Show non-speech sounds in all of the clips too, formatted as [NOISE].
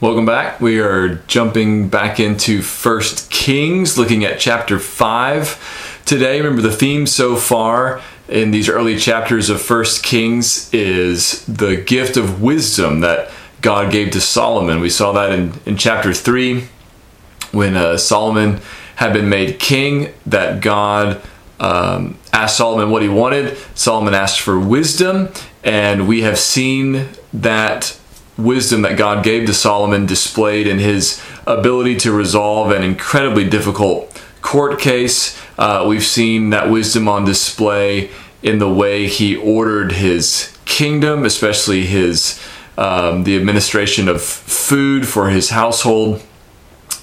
Welcome back. We are jumping back into First Kings, looking at chapter 5 today. Remember, the theme so far in these early chapters of First Kings is the gift of wisdom that God gave to Solomon. We saw that in, in chapter 3 when uh, Solomon had been made king, that God um, asked Solomon what he wanted. Solomon asked for wisdom, and we have seen that wisdom that God gave to Solomon displayed in his ability to resolve an incredibly difficult court case. Uh, we've seen that wisdom on display in the way he ordered his kingdom, especially his um, the administration of food for his household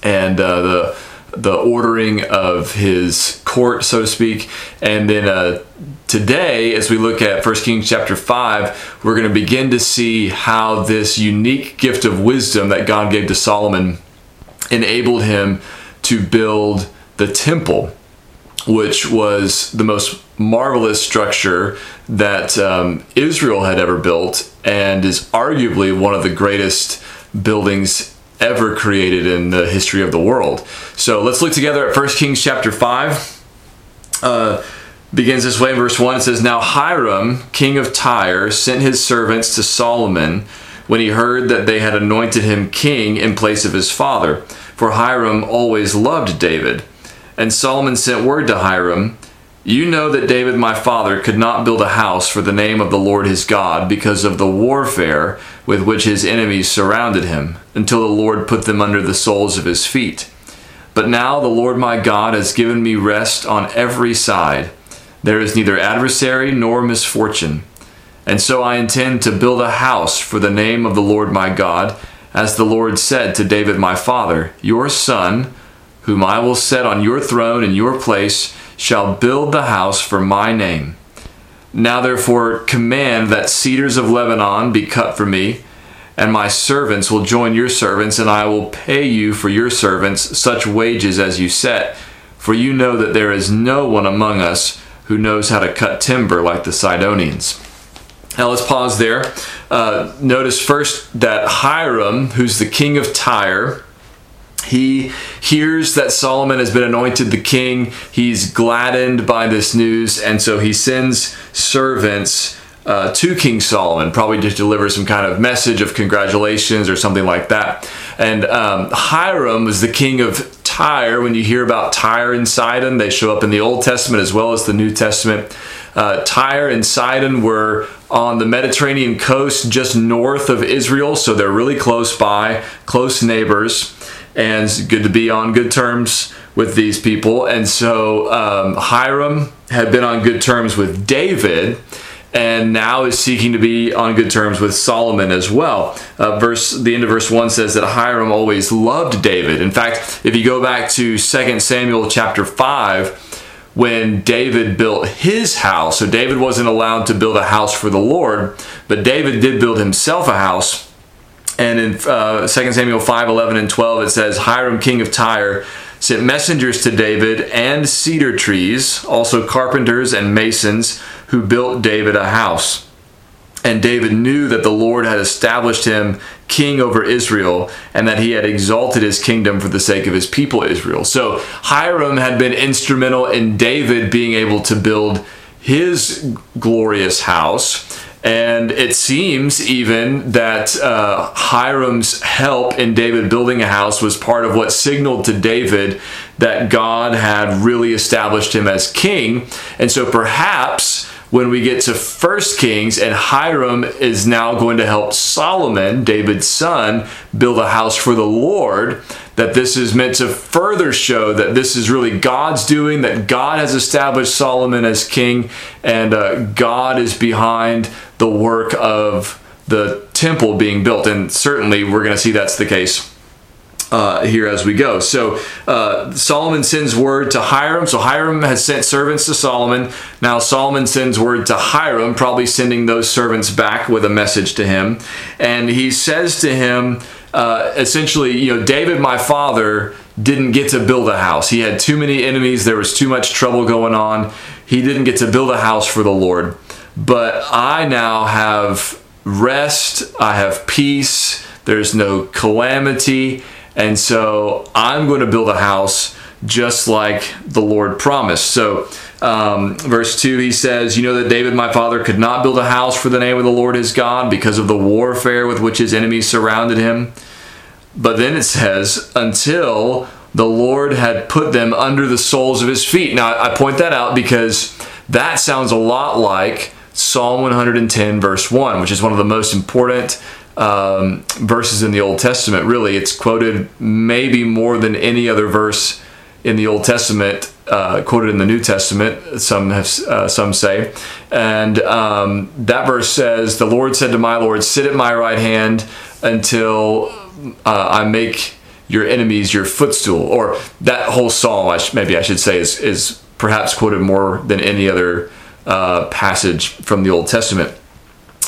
and uh, the the ordering of his court, so to speak. And then uh, today, as we look at 1 Kings chapter 5, we're going to begin to see how this unique gift of wisdom that God gave to Solomon enabled him to build the temple, which was the most marvelous structure that um, Israel had ever built and is arguably one of the greatest buildings ever created in the history of the world. So let's look together at 1 Kings chapter 5. Uh, begins this way in verse 1 it says now hiram king of tyre sent his servants to solomon when he heard that they had anointed him king in place of his father for hiram always loved david. And solomon sent word to hiram you know that david my father could not build a house for the name of the lord his god because of the warfare with which his enemies surrounded him until the lord put them under the soles of his feet. But now the Lord my God has given me rest on every side. There is neither adversary nor misfortune. And so I intend to build a house for the name of the Lord my God, as the Lord said to David my father, Your son, whom I will set on your throne in your place, shall build the house for my name. Now therefore command that cedars of Lebanon be cut for me and my servants will join your servants, and I will pay you for your servants such wages as you set. For you know that there is no one among us who knows how to cut timber like the Sidonians. Now let's pause there. Uh, notice first that Hiram, who's the king of Tyre, he hears that Solomon has been anointed the king. He's gladdened by this news, and so he sends servants uh, to King Solomon, probably to deliver some kind of message of congratulations or something like that. And um, Hiram was the king of Tyre. When you hear about Tyre and Sidon, they show up in the Old Testament as well as the New Testament. Uh, Tyre and Sidon were on the Mediterranean coast just north of Israel, so they're really close by, close neighbors, and good to be on good terms with these people. And so um, Hiram had been on good terms with David and now is seeking to be on good terms with Solomon as well. Uh, verse the end of verse one says that Hiram always loved David. In fact, if you go back to 2 Samuel chapter five, when David built his house, so David wasn't allowed to build a house for the Lord, but David did build himself a house. And in uh, 2 Samuel 5 11 and 12, it says, Hiram, king of Tyre, sent messengers to David and cedar trees, also carpenters and masons, who built David a house. And David knew that the Lord had established him king over Israel and that he had exalted his kingdom for the sake of his people Israel. So Hiram had been instrumental in David being able to build his glorious house. And it seems even that uh, Hiram's help in David building a house was part of what signaled to David that God had really established him as king. And so perhaps when we get to First Kings, and Hiram is now going to help Solomon, David's son, build a house for the Lord. That this is meant to further show that this is really God's doing, that God has established Solomon as king, and uh, God is behind the work of the temple being built. And certainly we're going to see that's the case uh, here as we go. So uh, Solomon sends word to Hiram. So Hiram has sent servants to Solomon. Now Solomon sends word to Hiram, probably sending those servants back with a message to him. And he says to him, uh, essentially, you know, David, my father, didn't get to build a house. He had too many enemies. There was too much trouble going on. He didn't get to build a house for the Lord. But I now have rest. I have peace there's no calamity. And so I'm going to build a house just like the Lord promised. So, um, verse 2, he says, You know that David, my father, could not build a house for the name of the Lord his God because of the warfare with which his enemies surrounded him. But then it says, Until the Lord had put them under the soles of his feet. Now, I point that out because that sounds a lot like Psalm 110, verse 1, which is one of the most important um, verses in the Old Testament. Really, it's quoted maybe more than any other verse in the Old Testament, uh, quoted in the New Testament. Some have, uh, some say, and um, that verse says, "The Lord said to my Lord, Sit at my right hand until uh, I make." Your enemies your footstool, or that whole psalm. I sh- maybe I should say is is perhaps quoted more than any other uh, passage from the Old Testament.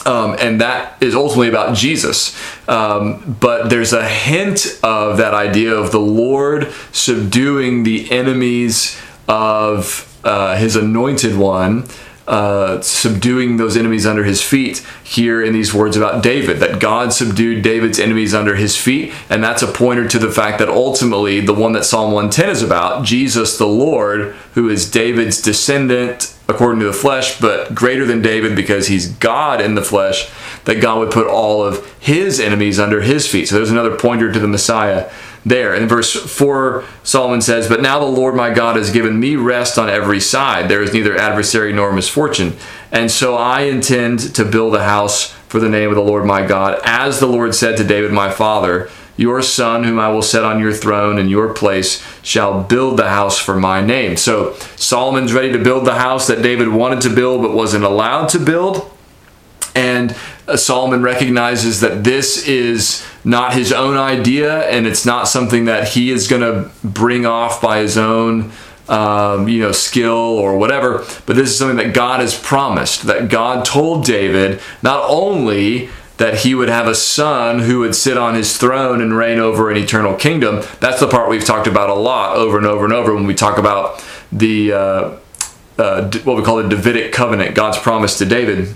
Um, and that is ultimately about Jesus. Um, but there's a hint of that idea of the Lord subduing the enemies of uh, his anointed one. Uh, subduing those enemies under his feet here in these words about David, that God subdued David's enemies under his feet. And that's a pointer to the fact that ultimately the one that Psalm 110 is about, Jesus the Lord, who is David's descendant according to the flesh, but greater than David because he's God in the flesh, that God would put all of his enemies under his feet. So there's another pointer to the Messiah there. In verse 4, Solomon says, But now the Lord my God has given me rest on every side. There is neither adversary nor misfortune. And so I intend to build a house for the name of the Lord my God, as the Lord said to David my father. Your son, whom I will set on your throne in your place, shall build the house for my name. So Solomon's ready to build the house that David wanted to build but wasn't allowed to build. And uh, Solomon recognizes that this is not his own idea and it's not something that he is going to bring off by his own um, you know, skill or whatever, but this is something that God has promised. That God told David not only that he would have a son who would sit on his throne and reign over an eternal kingdom. That's the part we've talked about a lot over and over and over when we talk about the uh, uh, what we call the Davidic covenant, God's promise to David.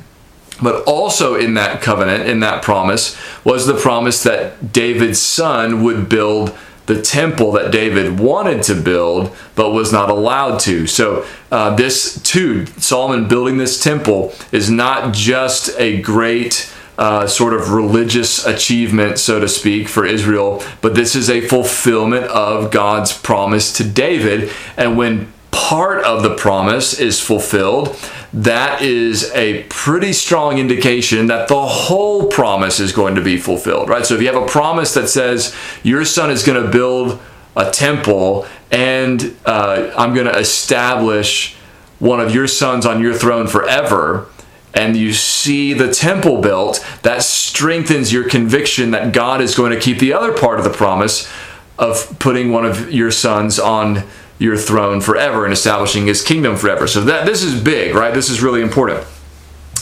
But also in that covenant, in that promise, was the promise that David's son would build the temple that David wanted to build but was not allowed to. So, uh, this too, Solomon building this temple is not just a great uh, sort of religious achievement, so to speak, for Israel, but this is a fulfillment of God's promise to David. And when part of the promise is fulfilled, that is a pretty strong indication that the whole promise is going to be fulfilled, right? So if you have a promise that says your son is going to build a temple and uh, I'm going to establish one of your sons on your throne forever, and you see the temple built, that strengthens your conviction that God is going to keep the other part of the promise of putting one of your sons on your throne forever and establishing his kingdom forever. So that this is big, right? This is really important.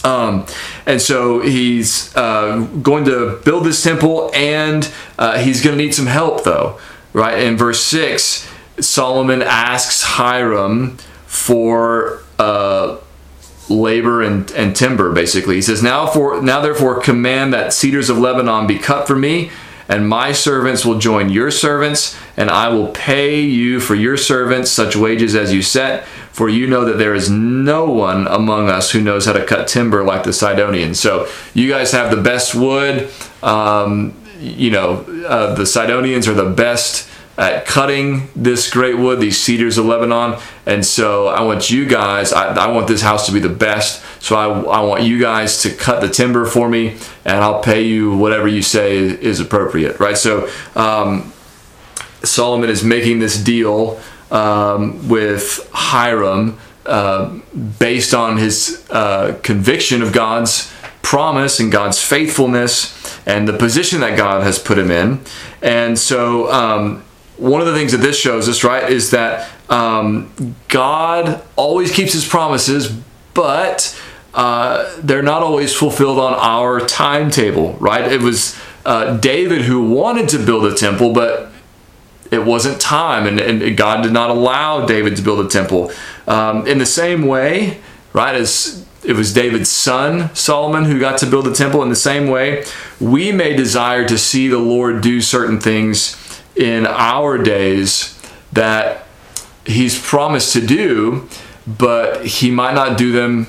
Um, and so he's uh, going to build this temple, and uh, he's going to need some help, though, right? In verse six, Solomon asks Hiram for. Uh, labor and, and timber basically. He says now for now therefore command that cedars of lebanon be cut for me and my servants will join your servants and i will pay you for your servants such wages as you set for you know that there is no one among us who knows how to cut timber like the sidonians. So you guys have the best wood um, you know uh, the sidonians are the best at cutting this great wood, these cedars of Lebanon. And so I want you guys, I, I want this house to be the best. So I, I, want you guys to cut the timber for me, and I'll pay you whatever you say is appropriate, right? So um, Solomon is making this deal um, with Hiram uh, based on his uh, conviction of God's promise and God's faithfulness and the position that God has put him in. And so um, one of the things that this shows us, right, is that um, God always keeps his promises, but uh, they're not always fulfilled on our timetable, right? It was uh, David who wanted to build a temple, but it wasn't time, and, and God did not allow David to build a temple. Um, in the same way, right, as it was David's son, Solomon, who got to build the temple in the same way. We may desire to see the Lord do certain things in our days that he's promised to do, but he might not do them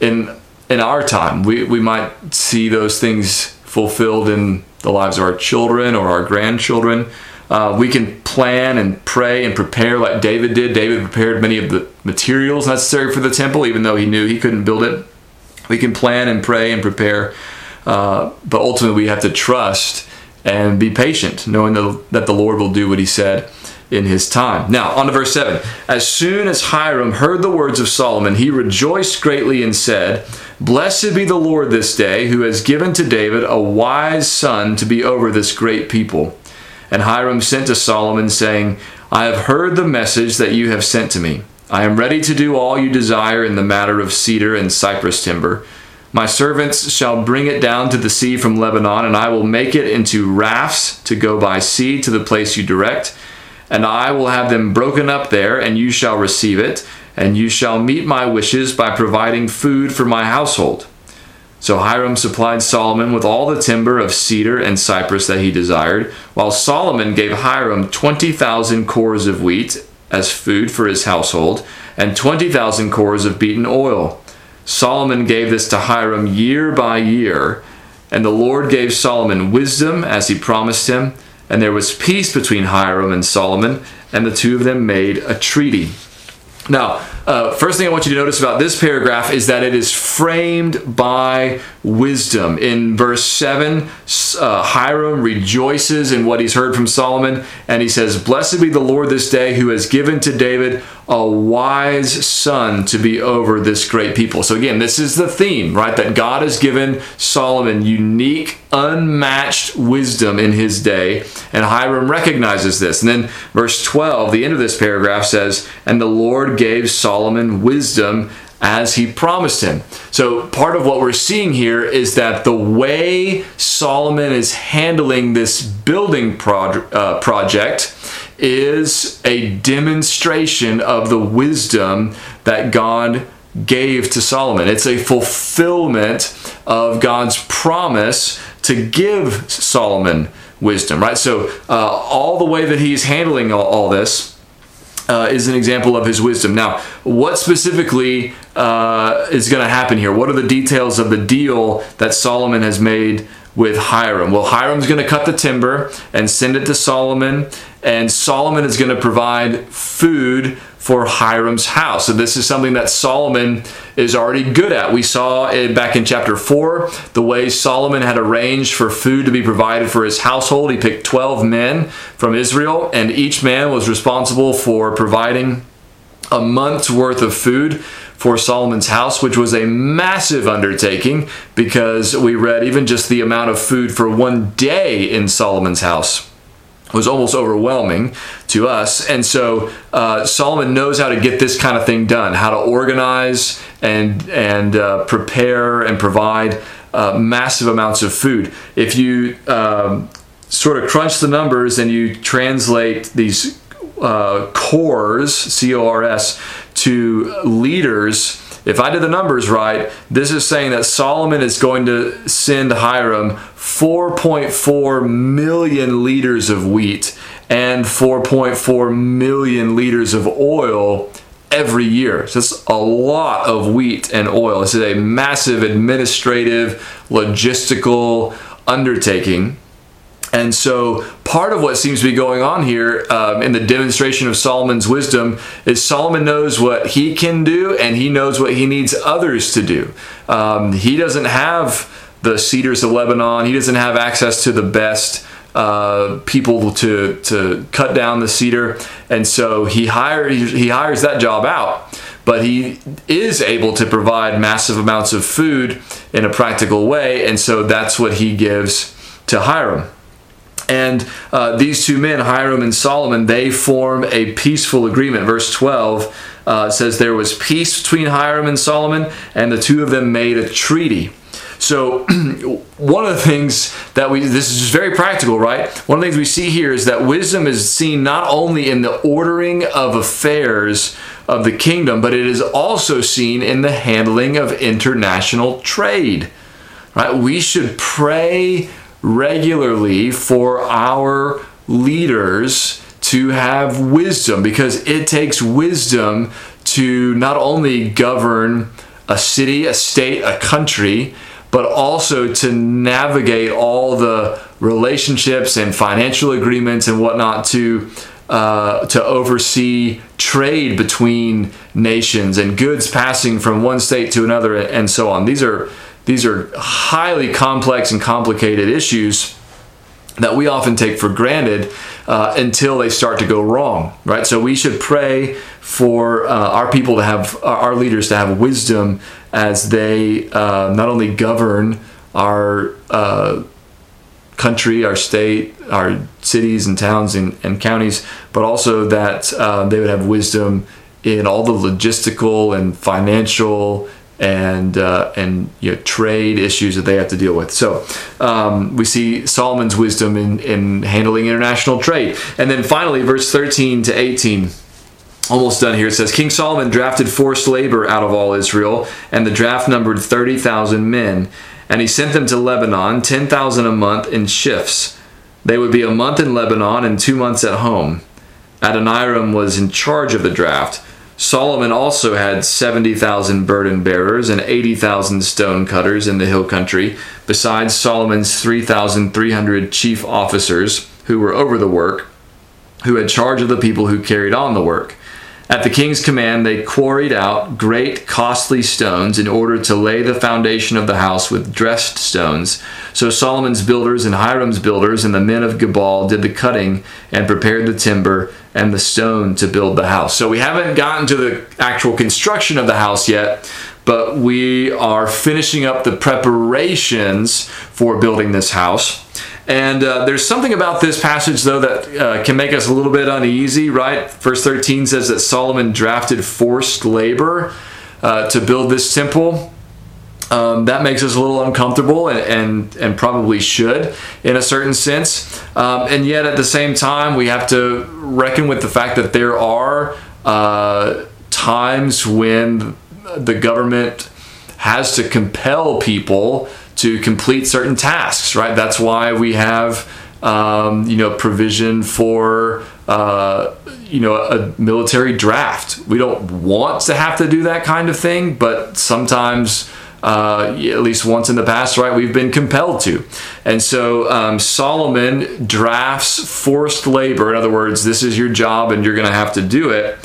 in in our time. We we might see those things fulfilled in the lives of our children or our grandchildren. Uh, we can plan and pray and prepare like David did. David prepared many of the materials necessary for the temple, even though he knew he couldn't build it. We can plan and pray and prepare, uh, but ultimately we have to trust and be patient, knowing that the Lord will do what he said in his time. Now, on to verse 7. As soon as Hiram heard the words of Solomon, he rejoiced greatly and said, Blessed be the Lord this day, who has given to David a wise son to be over this great people. And Hiram sent to Solomon, saying, I have heard the message that you have sent to me. I am ready to do all you desire in the matter of cedar and cypress timber. My servants shall bring it down to the sea from Lebanon, and I will make it into rafts to go by sea to the place you direct. And I will have them broken up there, and you shall receive it, and you shall meet my wishes by providing food for my household. So Hiram supplied Solomon with all the timber of cedar and cypress that he desired, while Solomon gave Hiram 20,000 cors of wheat as food for his household, and 20,000 cors of beaten oil. Solomon gave this to Hiram year by year, and the Lord gave Solomon wisdom as he promised him, and there was peace between Hiram and Solomon, and the two of them made a treaty. Now, uh, first thing I want you to notice about this paragraph is that it is framed by wisdom. In verse 7, uh, Hiram rejoices in what he's heard from Solomon, and he says, Blessed be the Lord this day who has given to David a wise son to be over this great people. So, again, this is the theme, right? That God has given Solomon unique, unmatched wisdom in his day, and Hiram recognizes this. And then, verse 12, the end of this paragraph says, And the Lord gave Solomon wisdom as he promised him. So, part of what we're seeing here is that the way Solomon is handling this building pro- uh, project is a demonstration of the wisdom that God gave to Solomon. It's a fulfillment of God's promise to give Solomon wisdom, right? So, uh, all the way that he's handling all, all this uh, is an example of his wisdom. Now, what specifically uh, is going to happen here? What are the details of the deal that Solomon has made with Hiram? Well, Hiram's going to cut the timber and send it to Solomon, and Solomon is going to provide food for Hiram's house. So this is something that Solomon is already good at. We saw it back in chapter 4 the way Solomon had arranged for food to be provided for his household. He picked 12 men from Israel and each man was responsible for providing a month's worth of food for Solomon's house, which was a massive undertaking because we read even just the amount of food for one day in Solomon's house was almost overwhelming to us. And so uh, Solomon knows how to get this kind of thing done, how to organize and and uh, prepare and provide uh, massive amounts of food. If you um, sort of crunch the numbers and you translate these uh, cors, C O R S, to liters if I did the numbers right, this is saying that Solomon is going to send Hiram 4.4 million liters of wheat and 4.4 million liters of oil every year. So it's a lot of wheat and oil. This is a massive administrative, logistical undertaking. And so, part of what seems to be going on here um, in the demonstration of Solomon's wisdom is Solomon knows what he can do and he knows what he needs others to do. Um, he doesn't have the cedars of Lebanon, he doesn't have access to the best. Uh, people to to cut down the cedar, and so he hires he hires that job out. But he is able to provide massive amounts of food in a practical way, and so that's what he gives to Hiram. And uh, these two men, Hiram and Solomon, they form a peaceful agreement. Verse 12 uh, says, There was peace between Hiram and Solomon, and the two of them made a treaty. So, [CLEARS THROAT] one of the things that we, this is very practical, right? One of the things we see here is that wisdom is seen not only in the ordering of affairs of the kingdom, but it is also seen in the handling of international trade. Right? We should pray regularly for our leaders to have wisdom because it takes wisdom to not only govern a city, a state, a country, but also to navigate all the relationships and financial agreements and whatnot to uh, to oversee trade between nations and goods passing from one state to another and so on. These are these are highly complex and complicated issues that we often take for granted uh, until they start to go wrong, right? So we should pray for uh, our people to have, our leaders to have wisdom as they uh, not only govern our uh, country, our state, our cities and towns and, and counties, but also that uh, they would have wisdom in all the logistical and financial and uh, and you know, trade issues that they have to deal with. So um, we see Solomon's wisdom in, in handling international trade. And then finally, verse 13 to 18 almost done here. It says King Solomon drafted forced labor out of all Israel, and the draft numbered 30,000 men. And he sent them to Lebanon, 10,000 a month in shifts. They would be a month in Lebanon and two months at home. Adoniram was in charge of the draft. Solomon also had 70,000 burden bearers and 80,000 stone cutters in the hill country, besides Solomon's 3,300 chief officers who were over the work, who had charge of the people who carried on the work. At the king's command, they quarried out great costly stones in order to lay the foundation of the house with dressed stones. So Solomon's builders and Hiram's builders and the men of Gebal did the cutting and prepared the timber and the stone to build the house. So we haven't gotten to the actual construction of the house yet, but we are finishing up the preparations for building this house. And uh, there's something about this passage, though, that uh, can make us a little bit uneasy, right? Verse 13 says that Solomon drafted forced labor uh, to build this temple. Um, that makes us a little uncomfortable and, and, and probably should in a certain sense. Um, and yet, at the same time, we have to reckon with the fact that there are uh, times when the government has to compel people to complete certain tasks, right? That's why we have, um, you know, provision for, uh, you know, a military draft. We don't want to have to do that kind of thing, but sometimes. Uh, at least once in the past, right? We've been compelled to. And so um, Solomon drafts forced labor. In other words, this is your job and you're going to have to do it.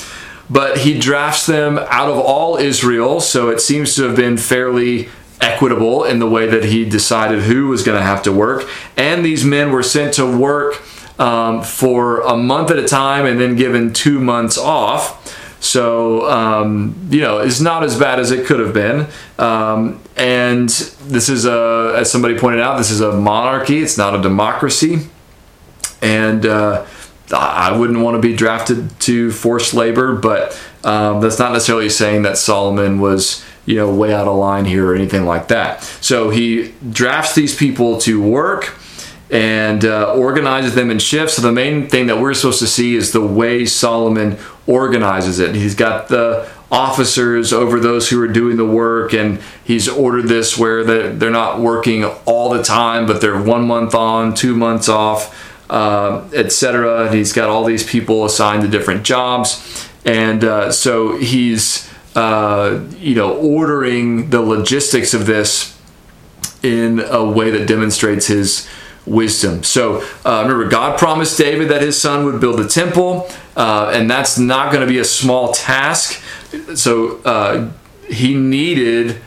But he drafts them out of all Israel. So it seems to have been fairly equitable in the way that he decided who was going to have to work. And these men were sent to work um, for a month at a time and then given two months off. So, um, you know, it's not as bad as it could have been. Um, and this is a, as somebody pointed out, this is a monarchy, it's not a democracy. And uh, I wouldn't want to be drafted to forced labor, but um, that's not necessarily saying that Solomon was you know, way out of line here or anything like that. So he drafts these people to work and uh, organizes them in shifts. So the main thing that we're supposed to see is the way Solomon organizes it. He's got the officers over those who are doing the work, and he's ordered this where they're not working all the time, but they're one month on, two months off, uh, etc. He's got all these people assigned to different jobs, and uh, so he's uh, you know, ordering the logistics of this in a way that demonstrates his wisdom. So uh, remember, God promised David that his son would build a temple, uh, and that's not going to be a small task. So uh, he needed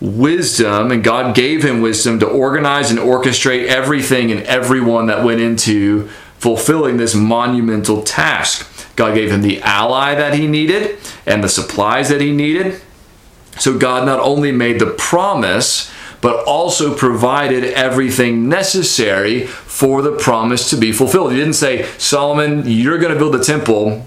wisdom, and God gave him wisdom to organize and orchestrate everything and everyone that went into fulfilling this monumental task. God gave him the ally that he needed and the supplies that he needed. So God not only made the promise, but also provided everything necessary for the promise to be fulfilled. He didn't say, Solomon, you're going to build a temple.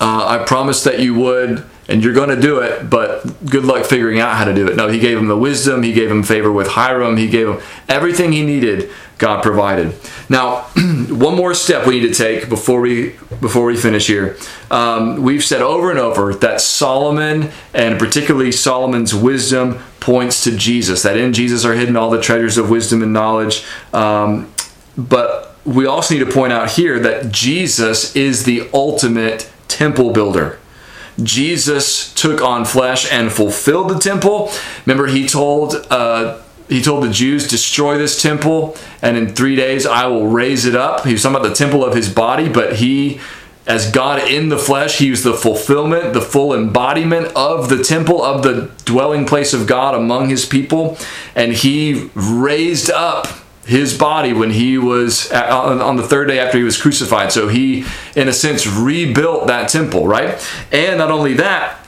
Uh, I promised that you would, and you're going to do it, but good luck figuring out how to do it. No, he gave him the wisdom, he gave him favor with Hiram, he gave him everything he needed. God provided. Now, [CLEARS THROAT] one more step we need to take before we before we finish here. Um, we've said over and over that Solomon, and particularly Solomon's wisdom, points to Jesus. That in Jesus are hidden all the treasures of wisdom and knowledge. Um, but we also need to point out here that Jesus is the ultimate temple builder. Jesus took on flesh and fulfilled the temple. Remember, he told uh, he told the Jews, "Destroy this temple, and in three days I will raise it up." He was talking about the temple of his body, but he, as God in the flesh, he was the fulfillment, the full embodiment of the temple of the dwelling place of God among His people, and he raised up his body when he was uh, on the third day after he was crucified. So he, in a sense, rebuilt that temple, right? And not only that,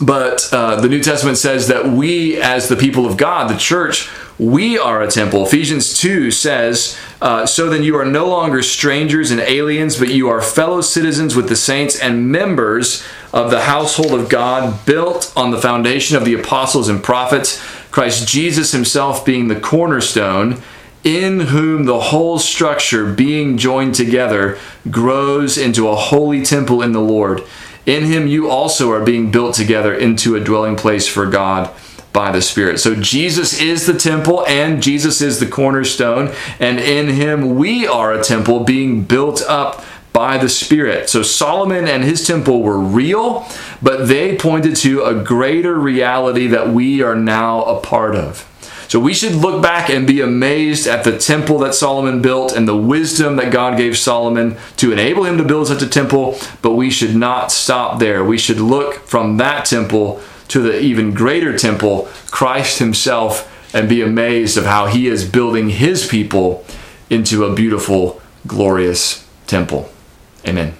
but uh, the New Testament says that we, as the people of God, the church, we are a temple. Ephesians 2 says, uh, So then you are no longer strangers and aliens, but you are fellow citizens with the saints and members of the household of God, built on the foundation of the apostles and prophets, Christ Jesus himself being the cornerstone in whom the whole structure, being joined together, grows into a holy temple in the Lord. In him you also are being built together into a dwelling place for God by the Spirit. So Jesus is the temple and Jesus is the cornerstone, and in him we are a temple being built up by the Spirit. So Solomon and his temple were real, but they pointed to a greater reality that we are now a part of. So we should look back and be amazed at the temple that Solomon built and the wisdom that God gave Solomon to enable him to build such a temple, but we should not stop there. We should look from that temple to the even greater temple, Christ himself, and be amazed of how he is building his people into a beautiful, glorious temple. Amen.